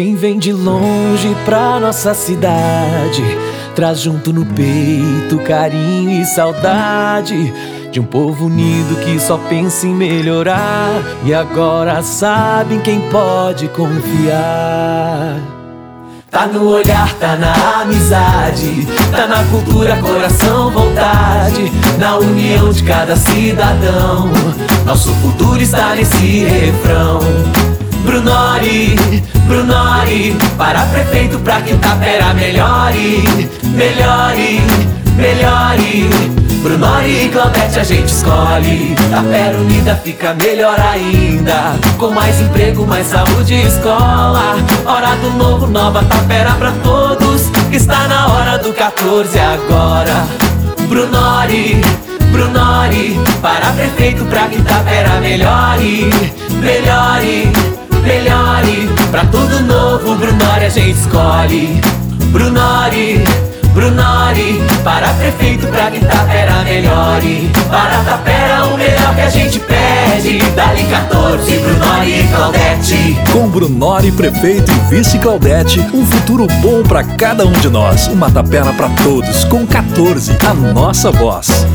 Quem vem de longe pra nossa cidade traz junto no peito carinho e saudade de um povo unido que só pensa em melhorar e agora sabe em quem pode confiar. Tá no olhar, tá na amizade, tá na cultura, coração, vontade, na união de cada cidadão. Nosso futuro está nesse refrão. Brunori, Brunori, para prefeito pra que Tapera melhore, melhore, melhore. Brunori e Claudete a gente escolhe. Tapera Unida fica melhor ainda. Com mais emprego, mais saúde e escola. Hora do novo, nova Tapera pra todos. Está na hora do 14 agora. Brunori, Brunori Para prefeito pra que Tapera melhore Melhore, melhore a gente escolhe Brunori, Brunori Para prefeito pra que Tapera melhore Para Tapera o melhor que a gente pede Dali 14, Brunori e Claudete Com Brunori, prefeito e vice Claudete, um futuro bom pra cada um de nós. Uma tapera pra todos, com 14, a nossa voz.